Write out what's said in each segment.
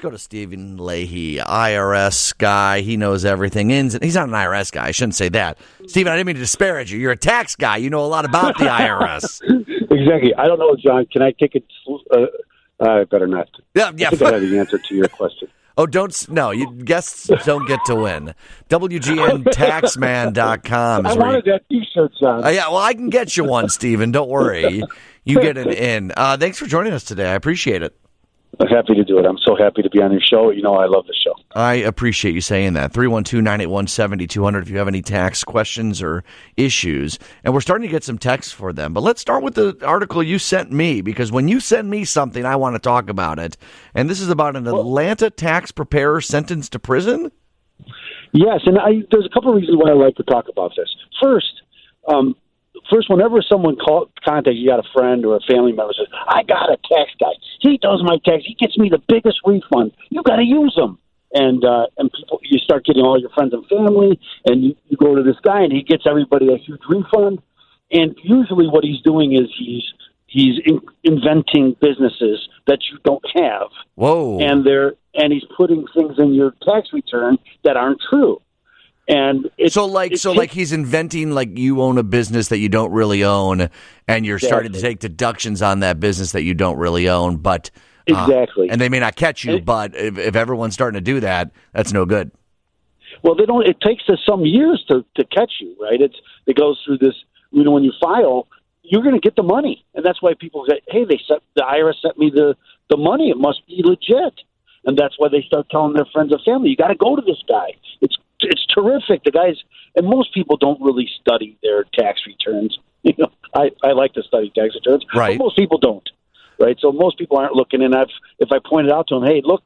Let's go to Stephen Leahy, IRS guy. He knows everything. Ins he's not an IRS guy. I shouldn't say that. Stephen, I didn't mean to disparage you. You're a tax guy. You know a lot about the IRS. exactly. I don't know, John. Can I take it? Uh, I better not. Yeah, yeah. I think I have the answer to your question. Oh, don't no! You guests don't get to win. WGNTaxman.com. I wanted that T-shirt, John. Uh, yeah, well, I can get you one, Stephen. Don't worry. You get an in. Uh, thanks for joining us today. I appreciate it. I'm happy to do it. I'm so happy to be on your show. You know, I love the show. I appreciate you saying that. 312 981 7200 if you have any tax questions or issues. And we're starting to get some texts for them. But let's start with the article you sent me because when you send me something, I want to talk about it. And this is about an Atlanta tax preparer sentenced to prison? Yes, and I, there's a couple of reasons why I like to talk about this. First, um, first, whenever someone call, contact you, got a friend or a family member says, "I got a tax guy. He does my tax. He gets me the biggest refund. You got to use him." And uh, and people, you start getting all your friends and family, and you, you go to this guy, and he gets everybody a huge refund. And usually, what he's doing is he's he's in, inventing businesses that you don't have. Whoa! And they're and he's putting things in your tax return that aren't true. And it's, so like so like he's inventing like you own a business that you don't really own and you're starting to take deductions on that business that you don't really own but uh, Exactly. and they may not catch you And- but if, if everyone's starting to do that that's no good Well, they don't. It takes us some years to to catch you, right? It's it goes through this. You know, when you file, you're going to get the money, and that's why people say, "Hey, they sent the IRS sent me the the money. It must be legit." And that's why they start telling their friends and family, "You got to go to this guy. It's it's terrific. The guys." And most people don't really study their tax returns. You know, I I like to study tax returns, Right. But most people don't, right? So most people aren't looking. And I've if I pointed out to them, "Hey, look,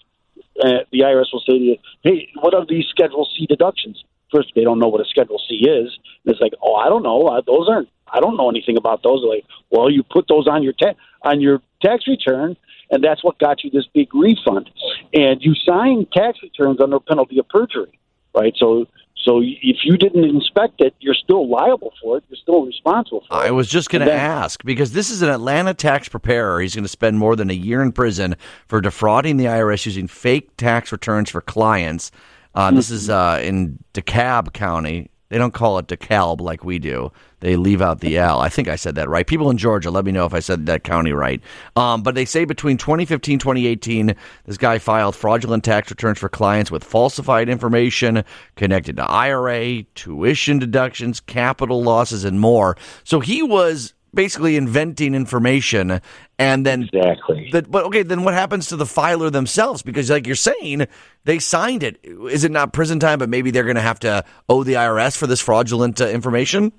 uh, the IRS will say to you, "Hey, what are these Schedule C deductions?" First, they don't know what a Schedule C is. And it's like, "Oh, I don't know. Uh, those aren't. I don't know anything about those." They're like, well, you put those on your ta- on your tax return, and that's what got you this big refund. And you sign tax returns under penalty of perjury, right? So, so if you didn't inspect it, you're still liable for it. You're still responsible for it. I was just going to ask because this is an Atlanta tax preparer. He's going to spend more than a year in prison for defrauding the IRS using fake tax returns for clients. Uh, this is uh, in DeKalb County. They don't call it DeKalb like we do. They leave out the L. I think I said that right. People in Georgia, let me know if I said that county right. Um, but they say between 2015 2018, this guy filed fraudulent tax returns for clients with falsified information connected to IRA, tuition deductions, capital losses, and more. So he was basically inventing information and then Exactly. that, but okay, then what happens to the filer themselves? Because, like you're saying, they signed it. Is it not prison time? But maybe they're going to have to owe the IRS for this fraudulent uh, information.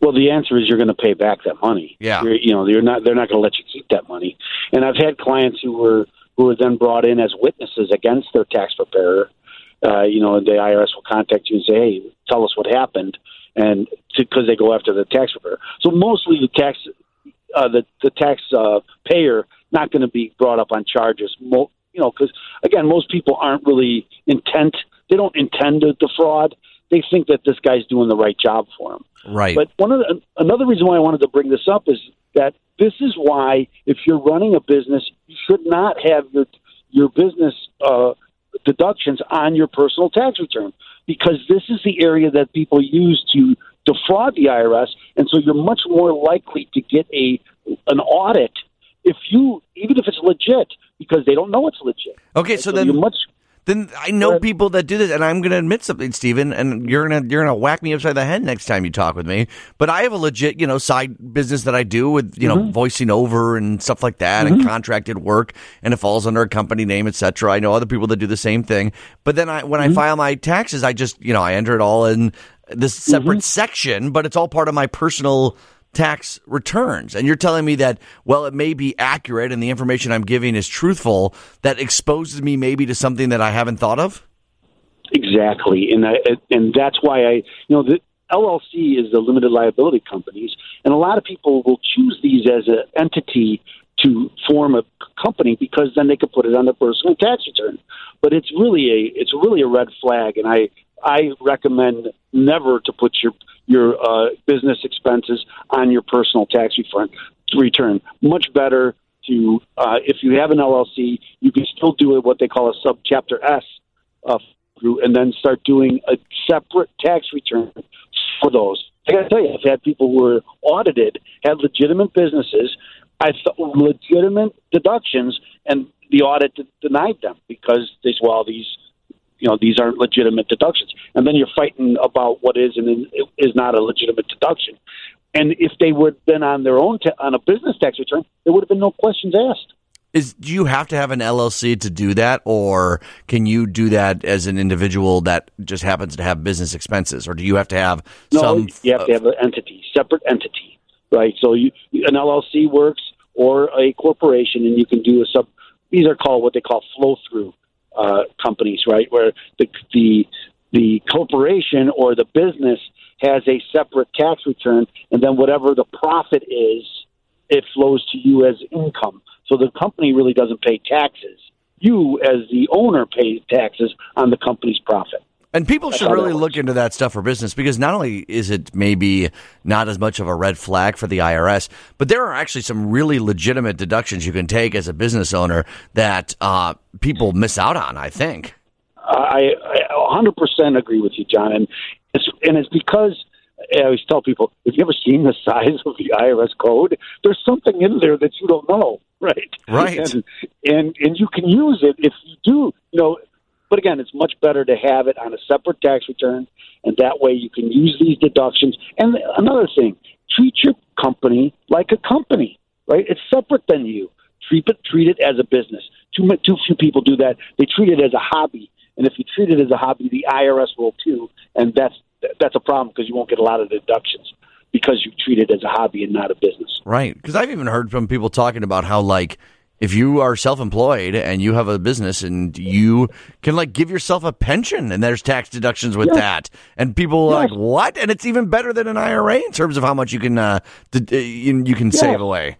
Well, the answer is you're going to pay back that money. Yeah. You're, you know, you're not. They're not going to let you keep that money. And I've had clients who were who were then brought in as witnesses against their tax preparer. Uh, you know, the IRS will contact you and say, "Hey, tell us what happened," and because they go after the tax preparer. So mostly the tax, uh, the the tax uh, payer not going to be brought up on charges. Mo- you know, because again, most people aren't really intent. They don't intend to defraud. They think that this guy's doing the right job for them. Right. But one of the, another reason why I wanted to bring this up is that this is why if you're running a business, you should not have your your business uh, deductions on your personal tax return because this is the area that people use to defraud the IRS, and so you're much more likely to get a an audit if you even if it's legit because they don't know it's legit. okay, so then you're much then I know ahead. people that do this, and I'm going to admit something, Stephen, and you're gonna you're gonna whack me upside the head next time you talk with me. But I have a legit, you know, side business that I do with you know Mm-hmm. voicing over and stuff like that, and contracted work, and it falls under a company name, etc. I know other people that do the same thing. But then I when Mm-hmm. I file my taxes, I just you know I enter it all in this separate Mm-hmm. section, but it's all part of my personal tax returns. And you're telling me that, well, it may be accurate and the information I'm giving is truthful, that exposes me maybe to something that I haven't thought of? Exactly, and I, and that's why I, you know, the LLC is the limited liability companies, and a lot of people will choose these as an entity to form a company because then they could put it on their personal tax return. But it's really a it's really a red flag, and I I recommend never to put your your uh, business expenses on your personal tax return. Return much better to uh, if you have an LLC, you can still do what they call a subchapter S uh, and then start doing a separate tax return for those. I got to tell you, I've had people who were audited, had legitimate businesses, I thought legitimate deductions, and the audit denied them because they said, well, these you know these aren't legitimate deductions. And then you're fighting about what is and is not a legitimate deduction. And if they would been on their own ta- on a business tax return there would have been no questions asked. Is do you have to have an LLC to do that? Or can you do that as an individual that just happens to have business expenses? Or do you have to have no, some you have to have an entity separate entity right? So you an LLC works or a corporation and you can do a sub these are called what they call flow through uh, companies, right? Where the the the corporation or the business has a separate tax return, and then whatever the profit is, it flows to you as income. So the company really doesn't pay taxes. You, as the owner, pay taxes on the company's profit. And people That's should really look into that stuff for business because not only is it maybe not as much of a red flag for the IRS, but there are actually some really legitimate deductions you can take as a business owner that uh, people miss out on. I think. I, I 100% agree with you, John, and it's and it's because I always tell people: Have you ever seen the size of the IRS code? There's something in there that you don't know, right? Right. And and, and you can use it if you do. You know, but again, it's much better to have it on a separate tax return, and that way you can use these deductions. And another thing, treat your company like a company, right? It's separate than you. Treat it, treat it as a business. Too, too few people do that. They treat it as a hobby. And if you treat it as a hobby, the IRS will too. And that's, that's a problem because you won't get a lot of deductions because you treat it as a hobby and not a business. Right. Because I've even heard from people talking about how, like, if you are self-employed and you have a business and you can like give yourself a pension and there's tax deductions with yes. that and people yes. like what and it's even better than an IRA in terms of how much you can uh, uh you can yes. save away.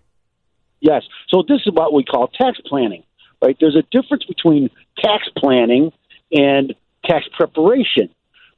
Yes. So this is what we call tax planning, right? There's a difference between tax planning and tax preparation.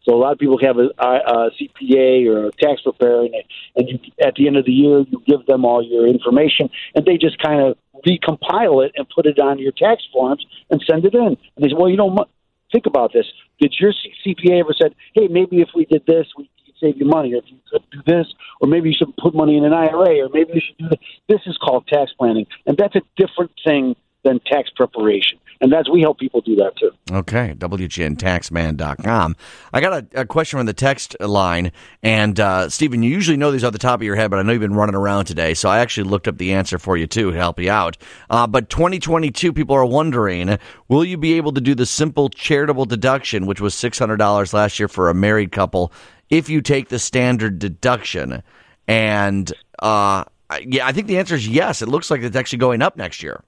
So a lot of people have a, a CPA or a tax preparer, and, and you, at the end of the year, you give them all your information, and they just kind of recompile it and put it on your tax forms and send it in. And they say, well, you know, think about this. Did your CPA ever said, hey, maybe if we did this, we could save you money, or if you could do this, or maybe you should put money in an IRA, or maybe you should do this. This is called tax planning, and that's a different thing than tax preparation and that's we help people do that too. Okay, WGNTaxman.com. I got a, a question from the text line, and uh, Stephen, you usually know these off the top of your head, but I know you've been running around today, so I actually looked up the answer for you too to help you out. Uh, but 2022, people are wondering, will you be able to do the simple charitable deduction, which was $600 last year for a married couple, if you take the standard deduction? And uh, yeah, I think the answer is yes. It looks like it's actually going up next year.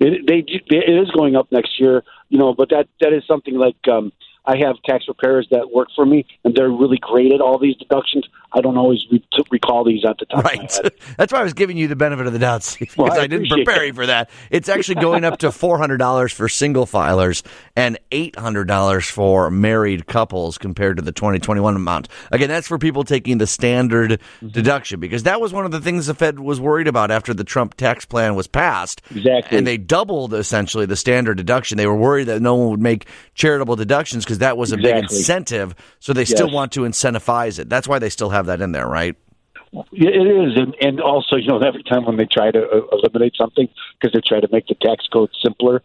It, they it is going up next year, you know, but that that is something like um, I have tax preparers that work for me, and they're really great at all these deductions. I don't always re- recall these at the time. Right. That's why I was giving you the benefit of the doubt, Steve, because well, I, I, didn't prepare you for that. It's actually going up to four hundred dollars for single filers and eight hundred dollars for married couples compared to the twenty twenty one amount. Again, that's for people taking the standard mm-hmm. deduction because that was one of the things the Fed was worried about after the Trump tax plan was passed. Exactly. And they doubled essentially the standard deduction. They were worried that no one would make charitable deductions because that was a exactly. big incentive. So they yes. still want to incentivize it. That's why they still have that in there, right? It is, and and also you know every time when they try to uh, eliminate something because they try to make the tax code simpler,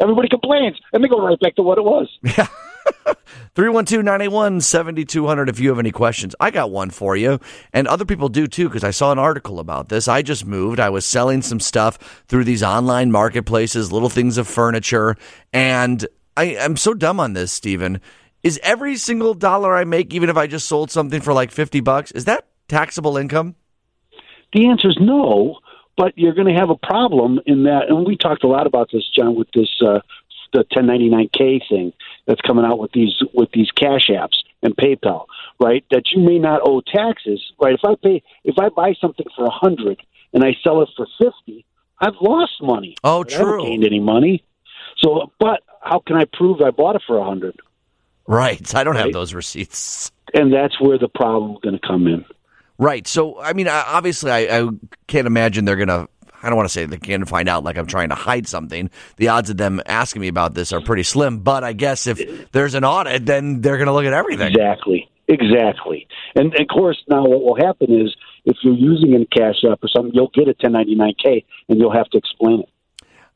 everybody complains and they go right back to what it was. Yeah. 312-981-7200 if you have any questions. I got one for you, and other people do too because I saw an article about this. I just moved. I was selling some stuff through these online marketplaces, little things of furniture, and I, I'm so dumb on this, Stephen. Is every single dollar I make, even if I just sold something for like 50 bucks, is that taxable income? The answer is no, but you're going to have a problem in that. And we talked a lot about this, John, with this uh, the 1099K thing that's coming out with these with these cash apps and PayPal, right? That you may not owe taxes, right? If I pay if I buy something for a hundred and I sell it for fifty, I've lost money. Oh, true. I haven't gained any money. So, but how can I prove I bought it for a hundred? Right. I don't right? have those receipts. And that's where the problem is going to come in. Right. So, I mean, obviously, I, I can't imagine they're going to I don't want to say they can't find out like I'm trying to hide something. The odds of them asking me about this are pretty slim. But I guess if there's an audit, then they're going to look at everything. Exactly. Exactly. And, and of course, now what will happen is if you're using a cash app or something, you'll get a 1099K and you'll have to explain it.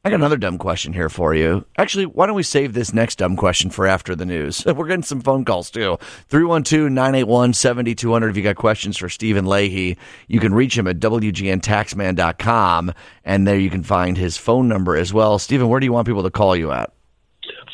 I got another dumb question here for you. Actually, why don't we save this next dumb question for after the news? We're getting some phone calls too. 312 981 7200. If you got questions for Stephen Leahy, you can reach him at WGNTaxman.com, and there you can find his phone number as well. Stephen, where do you want people to call you at?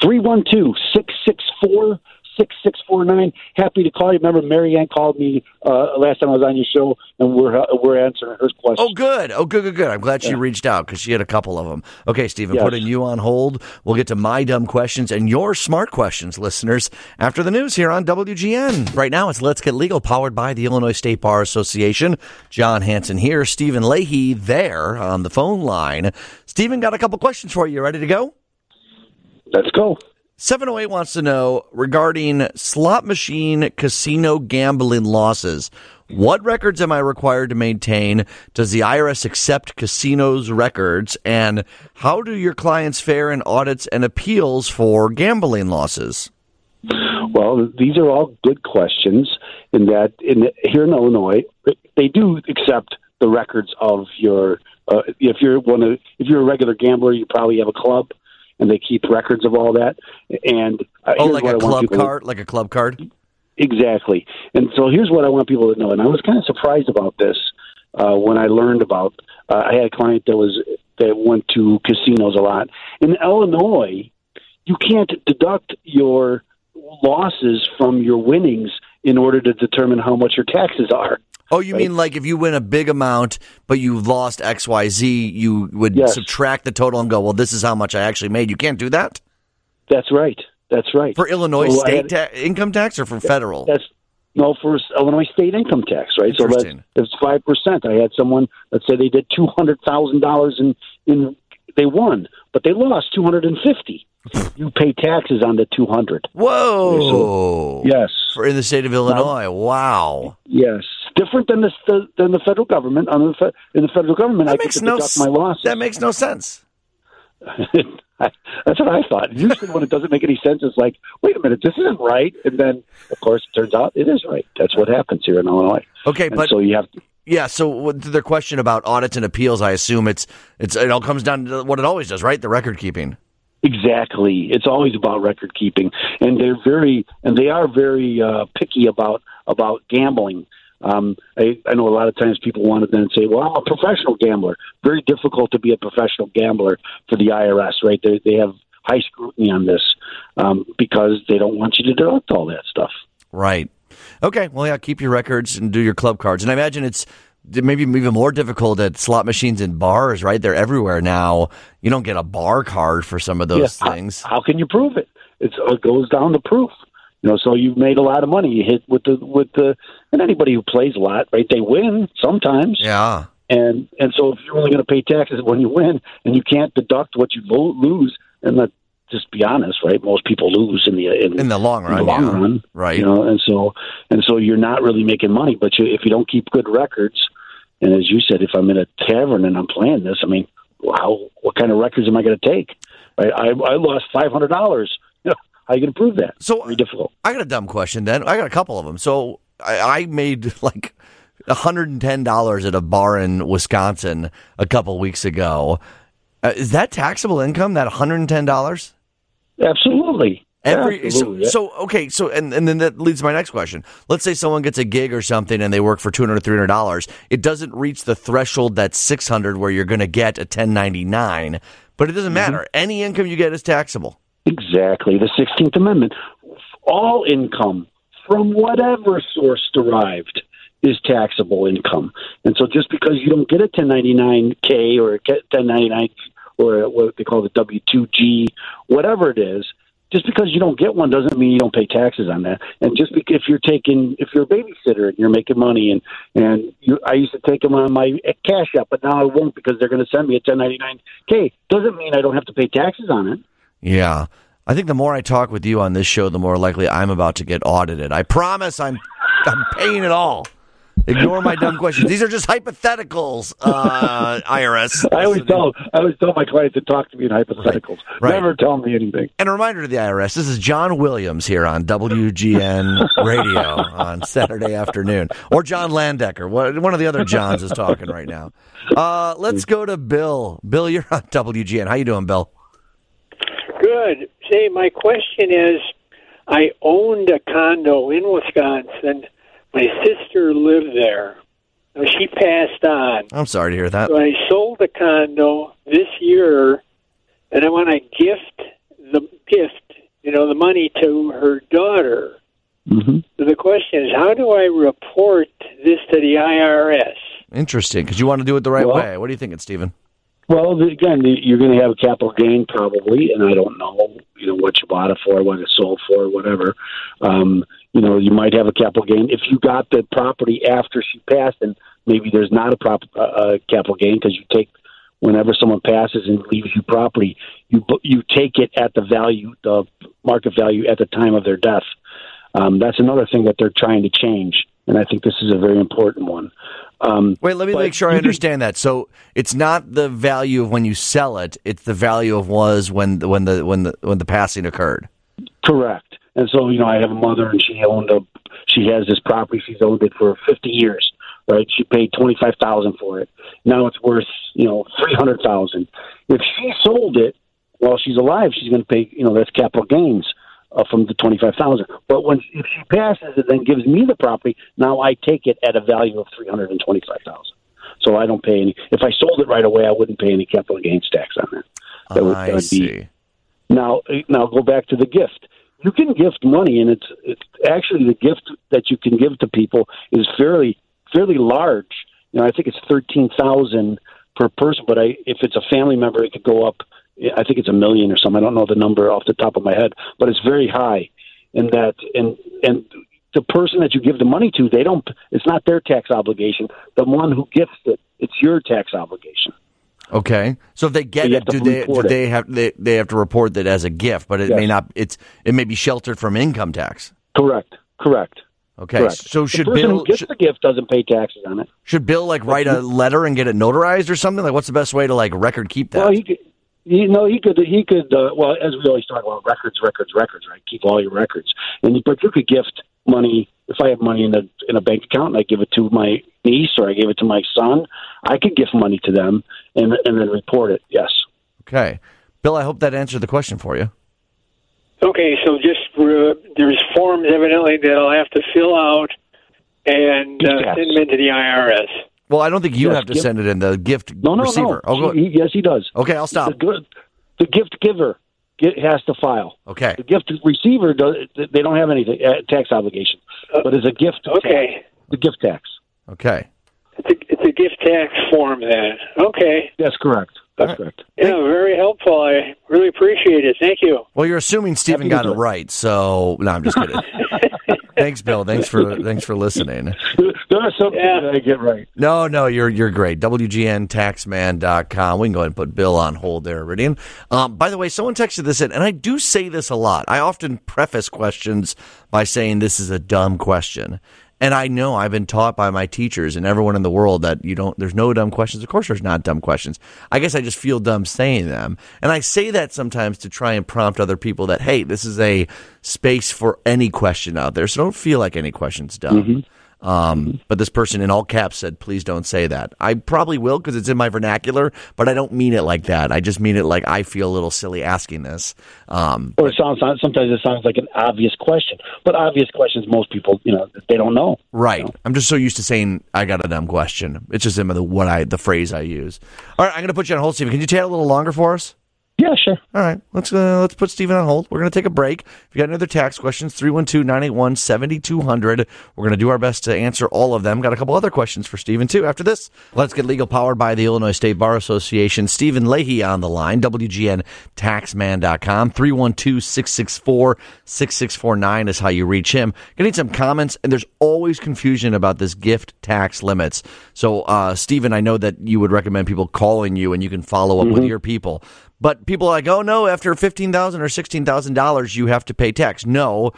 312 664 6649. Happy to call you. Remember, Marianne called me uh, last time I was on your show, and we're uh, we're answering her question. Oh, good. Oh, good, good, good. I'm glad she reached out because she had a couple of them. Okay, Stephen, Yes. putting you on hold. We'll get to my dumb questions and your smart questions, listeners, after the news here on WGN. Right now, it's Let's Get Legal, powered by the Illinois State Bar Association. John Hanson here, Stephen Leahy there on the phone line. Stephen, got a couple questions for. You ready to go? Let's go. 708 wants to know regarding slot machine casino gambling losses. What records am I required to maintain? Does the IRS accept casinos' records? And how do your clients fare in audits and appeals for gambling losses? Well, these are all good questions. In that, in here in Illinois, they do accept the records of your. Uh, if you're one of, if you're a regular gambler, you probably have a club, and they keep records of all that. And uh, Oh, like a club people to- card? Like a club card? Exactly. And so here's what I want people to know. And I was kind of surprised about this uh, when I learned about. Uh, I had a client that was that went to casinos a lot in Illinois. You can't deduct your losses from your winnings in order to determine how much your taxes are. Oh, you mean like if you win a big amount, but you've lost XYZ, you would Yes. subtract the total and go, well, this is how much I actually made. You can't do that? That's right. That's right. For Illinois So state had- ta- income tax or for federal? That's no for Illinois state income tax, right? So that's five percent. I had someone let's say they did two hundred thousand dollars in in they won, but they lost two hundred and fifty. you pay taxes on the two hundred. Whoa. Yes, For in the state of Illinois. Wow. yes, different than the than the federal government. Under the fe- in the federal government, I That get makes no s- my losses. That makes no sense. I, that's what I thought. Usually, when it doesn't make any sense, it's like, wait a minute, this isn't right. And then, of course, it turns out it is right. That's what happens here in Illinois. Okay, And but so you have to, yeah. So to their question about audits and appeals, I assume it's it's it all comes down to what it always does, right? The record keeping. Exactly. It's always about record keeping, and they're very and they are very uh, picky about about gambling. Um, I, I know a lot of times people want to then say, "Well, I'm a professional gambler." Very difficult to be a professional gambler for the IRS, right? They they have high scrutiny on this um, because they don't want you to deduct all that stuff. Right. Okay. Well, yeah. Keep your records and do your club cards. And I imagine it's maybe even more difficult at slot machines and bars. Right? They're everywhere now. You don't get a bar card for some of those Yeah, things. How, how can you prove it? It's, it goes down to proof. You know, so you've made a lot of money. You hit with the with the and anybody who plays a lot, right? They win sometimes. yeah. And and so if you're only going to pay taxes when you win, and you can't deduct what you lo- lose, and let just be honest, right? Most people lose in the in, In the long in run. the long yeah. run, Right. You know, and so and so you're not really making money. But you, if you don't keep good records, and as you said, if I'm in a tavern and I'm playing this, I mean, how what kind of records am I going to take? Right? I I lost five hundred dollars. How are you going to prove that? So- very difficult. I got a dumb question then. I got a couple of them. So I, I made like $110 at a bar in Wisconsin a couple weeks ago. Uh, is that taxable income, that $110? Absolutely. Every Absolutely. so, so okay so and, and then that leads to my next question. Let's say someone gets a gig or something and they work for two hundred three hundred dollars. It doesn't reach the threshold that's six hundred where you're going to get a ten ninety nine. But it doesn't matter. Any income you get is taxable. Exactly. The 16th Amendment. All income from whatever source derived is taxable income. And so just because you don't get a 1099K or a 1099 or what they call the W2G, whatever it is, just because you don't get one doesn't mean you don't pay taxes on that. And just because if you're taking, if you're a babysitter and you're making money, and and you, I used to take them on my cash app, but now I won't because they're going to send me a 1099K. Doesn't mean I don't have to pay taxes on it. Yeah. I think the more I talk with you on this show, the more likely I'm about to get audited. I promise I'm I'm paying it all. Ignore my dumb questions. These are just hypotheticals, uh, IRS. I always tell I always tell my clients to talk to me in hypotheticals. Right. Never tell me anything. And a reminder to the IRS: this is John Williams here on WGN Radio on Saturday afternoon, or John Landecker. One one of the other Johns is talking right now. Uh, let's go to Bill. Bill, you're on WGN. How you doing, Bill? Good. Say, my question is I owned a condo in Wisconsin. My sister lived there. Now, She passed on. I'm sorry to hear that. So I sold the condo this year, and I want to gift the gift, you know, the money to her daughter. hmm So the question is, how do I report this to the IRS? Interesting, because you want to do it the right Well- way. What are you thinking, Stephen? Well, the- again, the- you're going to have a capital gain probably, and I don't know, you know, what you bought it for, what it sold for, whatever. Um, you know, you might have a capital gain if you got the property after she passed, and maybe there's not a prop uh, uh, capital gain because you take whenever someone passes and leaves you property, you you take it at the value, the market value at the time of their death. Um, that's another thing that they're trying to change, and I think this is a very important one. Um, Wait, let me But make sure I understand that. So it's not the value of when you sell it; it's the value of was when when the when the when the passing occurred. Correct. And so, you know, I have a mother and she owned a she has this property, she's owned it for fifty years. Right? She paid twenty five thousand for it. Now it's worth, you know, three hundred thousand. If she sold it while she's alive, she's gonna pay you know, that's capital gains uh, from the twenty five thousand. But when if she passes it then gives me the property, now I take it at a value of three hundred and twenty five thousand. So I don't pay any if I sold it right away I wouldn't pay any capital gains tax on that. That would, I that would see. be now, now go back to the gift. You can gift money, and it's it's actually the gift that you can give to people is fairly fairly large. You know, I think it's thirteen thousand per person, but I if it's a family member, it could go up. I think it's a million or something. I don't know the number off the top of my head, but it's very high. And that and and the person that you give the money to, they don't. It's not their tax obligation. The one who gifts it, it's your tax obligation. Okay, so if they get You it, do they do it. they have they, they have to report that as a gift? But it may not. It's it may be sheltered from income tax. Correct. Correct. Okay, Correct. so should the person Bill who gets should, the gift doesn't pay taxes on it. should Bill like write a letter and get it notarized or something? Like, what's the best way to like record keep that? Well, he could. You know, he could. He could. Uh, well, as we always talk about records, records, records. Right? Keep all your records. And but you could gift money. If I have money in a in a bank account and I give it to my niece or I give it to my son, I could gift money to them and and then report it. Yes. okay, Bill, I hope that answered the question for you. Okay, so just uh, there's forms evidently that I'll have to fill out and uh, Yes. send them into the IRS. Well, I don't think you Yes, have to give- send it in the gift No, no, receiver. no. Oh, He- he- yes, he does. okay, I'll The, stop. good- the gift giver get, has to file. Okay, The gift receiver does. They don't have anything uh, tax obligation, but it's a gift. Okay, tax, the gift tax. okay. it's a, it's a gift tax form then. Okay, That's correct. That's correct. yeah, very helpful. I really appreciate it. Thank you. Well, you're assuming Stephen got it it. right, so no, I'm just kidding. thanks, Bill. Thanks for thanks for listening. There are some Yeah. that I get right. No, no, you're you're great. WGNTaxman.com. We can go ahead and put Bill on hold there, Iridian. Um, by the way, someone texted this in, and I do say this a lot. I often preface questions by saying this is a dumb question. And I know I've been taught by my teachers and everyone in the world that you don't, there's no dumb questions. Of course, there's not dumb questions. I guess I just feel dumb saying them. And I say that sometimes to try and prompt other people that, hey, this is a space for any question out there. So don't feel like any question's dumb. Mm-hmm. Um, but this person in all caps said, please don't say that. I probably will because it's in my vernacular, but I don't mean it like that. I just mean it like I feel a little silly asking this. Um, Or it sounds sometimes it sounds like an obvious question, but obvious questions most people you know they don't know. right. I'm just so used to saying I got a dumb question. It's just in the what I the phrase I use. All right, I'm going to put you on hold, Stephen. Can you chat a little longer for us? Yeah, sure. All right, let's uh, let's put Stephen on hold. We're going to take a break. If you got any other tax questions, 312-981-7200. We're going to do our best to answer all of them. Got a couple other questions for Stephen too after this. Let's get legal powered by the Illinois State Bar Association. Stephen Leahy on the line, WGNTaxman.com. 312-664-6649 is how you reach him. Need some comments, and there's always confusion about this gift tax limits. So, uh, Stephen, I know that you would recommend people calling you and you can follow up with your people. But people are like, oh no, after fifteen thousand or sixteen thousand dollars, you have to pay tax. No,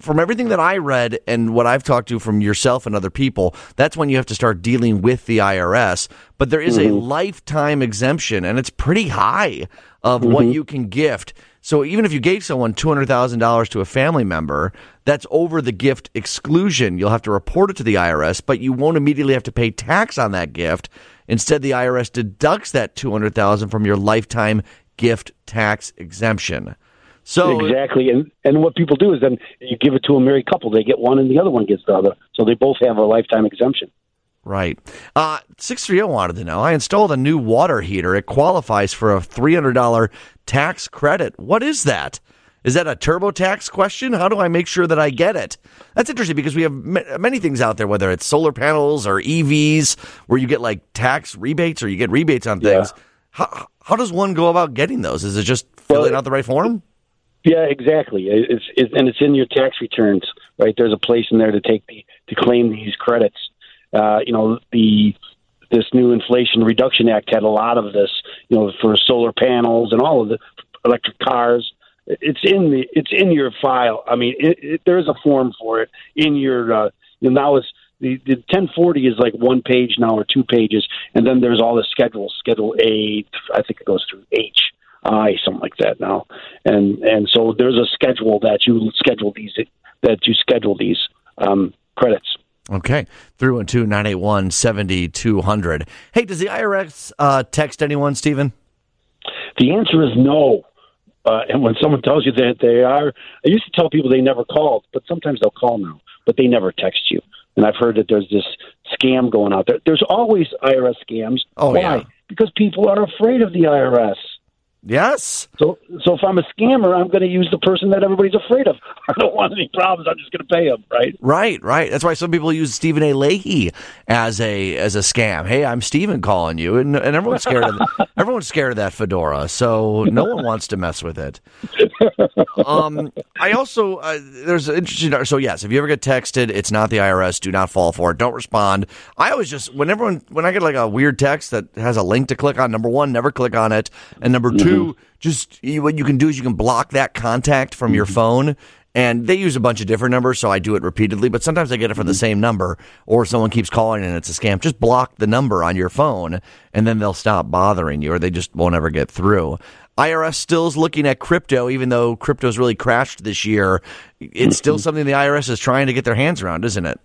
from everything that I read and what I've talked to from yourself and other people, that's when you have to start dealing with the IRS. But there is a mm-hmm. lifetime exemption, and it's pretty high of what mm-hmm. you can gift. So even if you gave someone two hundred thousand dollars to a family member, that's over the gift exclusion. You'll have to report it to the IRS, but you won't immediately have to pay tax on that gift. Instead, the IRS deducts that two hundred thousand from your lifetime gift tax exemption. So exactly, and and what people do is then you give it to a married couple, they get one, and the other one gets the other, so they both have a lifetime exemption. Right. Uh, 630 wanted to know I installed a new water heater. It qualifies for a $300 tax credit. What is that? Is that a TurboTax question? How do I make sure that I get it? That's interesting because we have ma- many things out there, whether it's solar panels or EVs, where you get like tax rebates or you get rebates on things. Yeah. How, how does one go about getting those? Is it just filling Well, out the right form? Yeah, exactly. It's, it's and it's in your tax returns, right? There's a place in there to take the to claim these credits. Uh, you know, the this new Inflation Reduction Act had a lot of this. You know, for solar panels and all of the electric cars. It's in the it's in your file. I mean, it, it, there is a form for it in your. Uh, you know, now it's the, the 1040 is like one page now or two pages, and then there's all the schedules. Schedule A, I think it goes through H. I something like that now, and and so there's a schedule that you schedule these that you schedule these um, credits. Okay. 312 981 7200. Hey, does the IRS uh, text anyone, Stephen? The answer is no. Uh, and when someone tells you that they are, I used to tell people they never called, but sometimes they'll call now, but they never text you. And I've heard that there's this scam going out there. There's always IRS scams. Oh, Why? yeah. Because people are afraid of the IRS. Yes. So, so if I'm a scammer, I'm going to use the person that everybody's afraid of. I don't want any problems. I'm just going to pay them, right? Right, right. That's why some people use Stephen A. Leahy as a as a scam. Hey, I'm Stephen calling you, and and everyone's scared of everyone's scared of that fedora, so no one wants to mess with it. Um, I also uh, there's an interesting. So yes, if you ever get texted, it's not the IRS. Do not fall for it. Don't respond. I always just when everyone when I get like a weird text that has a link to click on. Number one, never click on it, and number two, mm-hmm. just you, what you can do is you can block that contact from your mm-hmm. phone. And they use a bunch of different numbers, so I do it repeatedly. But sometimes I get it from the mm-hmm. same number, or someone keeps calling and it's a scam. Just block the number on your phone, and then they'll stop bothering you, or they just won't ever get through. IRS still is looking at crypto, even though crypto's really crashed this year. It's still something the IRS is trying to get their hands around, isn't it?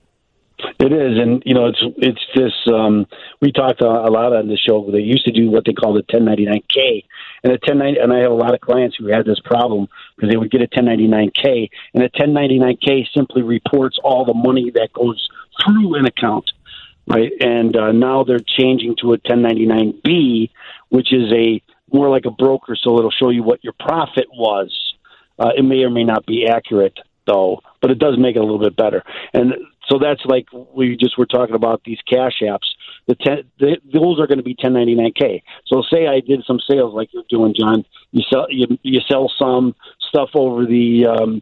It is, and you know, it's it's this. Um, we talked a, a lot on the show. They used to do what they call the 1099K, and the 1090. And I have a lot of clients who had this problem because they would get a 1099K, and a 1099K simply reports all the money that goes through an account, right? And uh, now they're changing to a 1099B, which is a more like a broker, so it'll show you what your profit was. Uh, it may or may not be accurate, though, but it does make it a little bit better. And so that's like we just were talking about these cash apps. The, ten, the those are going to be 1099k. So say I did some sales like you're doing, John. You sell you, you sell some stuff over the um,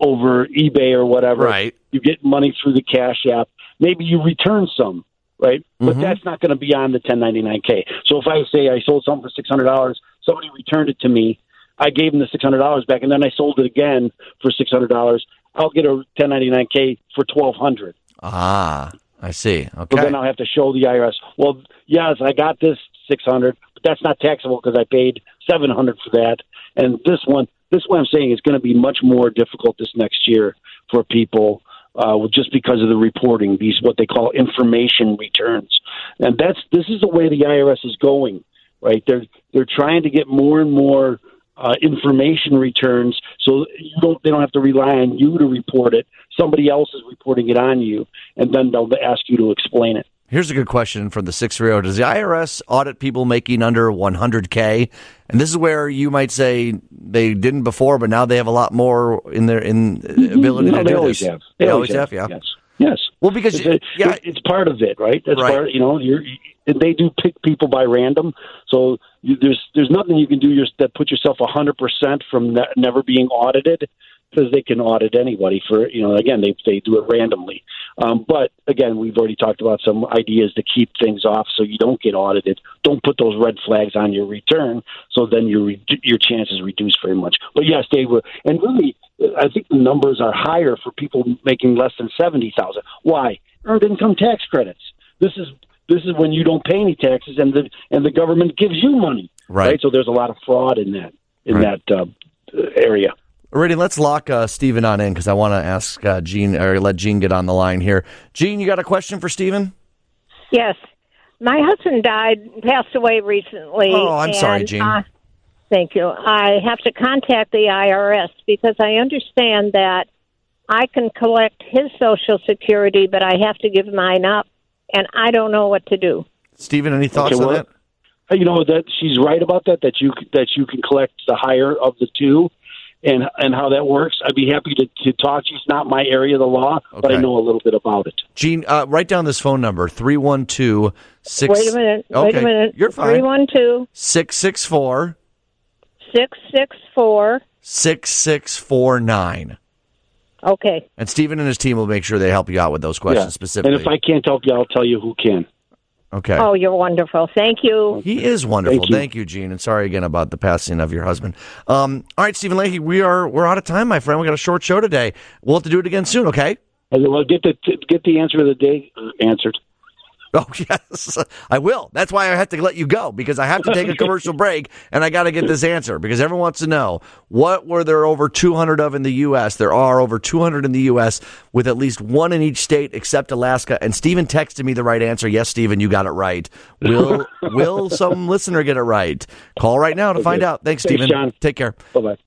over eBay or whatever. Right. You get money through the cash app. Maybe you return some, right? But that's not going to be on the 1099k. So if I say I sold something for six hundred dollars, somebody returned it to me. I gave them the six hundred dollars back, and then I sold it again for six hundred dollars. I'll get a 1099k for twelve hundred. Ah, I see. Okay. But then I'll have to show the IRS. Well, yes, I got this six hundred, but that's not taxable because I paid seven hundred for that. And this one, this one I'm saying is going to be much more difficult this next year for people, uh, just because of the reporting. These what they call information returns, and that's this is the way the IRS is going. Right? They're they're trying to get more and more. Uh, information returns, so you don't. They don't have to rely on you to report it. Somebody else is reporting it on you, and then they'll ask you to explain it. Here's a good question from the 630. Does the IRS audit people making under 100K? And this is where you might say they didn't before, but now they have a lot more in their in ability No, to they do always this. have. They, always have, yeah. Yes. Yes. Well, because It's, a- yeah, it- it's part of it, right? That's Right. part. You know, you're they do pick people by random, so you, there's there's nothing you can do your, that put yourself a hundred percent from ne- never being audited because they can audit anybody for you know again they they do it randomly. Um, but again, we've already talked about some ideas to keep things off so you don't get audited. Don't put those red flags on your return, so then your re- your chances reduce very much. But yes, they were, and really I think the numbers are higher for people making less than seventy thousand. Why? Earned income tax credits. This is this is when you don't pay any taxes and the and the government gives you money. Right. So there's a lot of fraud in that in Right. that uh, area. Alrighty, let's lock uh, Stephen on in because I want to ask uh, Gene or let Gene get on the line here. Gene, you got a question for Stephen? Yes. My husband died, passed away recently. Oh, I'm sorry, and, Jean. uh, thank you. I have to contact the IRS because I understand that I can collect his Social Security, but I have to give mine up, and I don't know what to do. Stephen, any thoughts Okay, on that? you know that she's right about that that you that you can collect the higher of the two and and how that works i'd be happy to, to talk to you it's not my area of the law but i know a little bit about it Gene, uh, write down this phone number 312 Wait a minute. Okay, Wait a minute. You're fine. 312 664 664. 6649. Okay. And Stephen and his team will make sure they help you out with those questions Yeah. specifically. and if i can't help you i'll tell you who can okay. Oh, you're wonderful. Thank you. He is wonderful. Thank you. Thank you, Gene. And sorry again about the passing of your husband. Um, all right, Stephen Leahy, we are we're out of time, my friend. We got a short show today. We'll have to do it again soon, okay? I said, well get the get the answer of the day uh, answered Oh yes, I will. That's why I have to let you go because I have to take a commercial break and I got to get this answer because everyone wants to know what were there over 200 of in the U.S. There are over 200 in the U.S. with at least one in each state except Alaska. And Stephen texted me the right answer. Yes, Stephen, you got it right. Will will some listener get it right? Call right now to find out. Thanks, Thanks, Stephen. John. Take care. bye-bye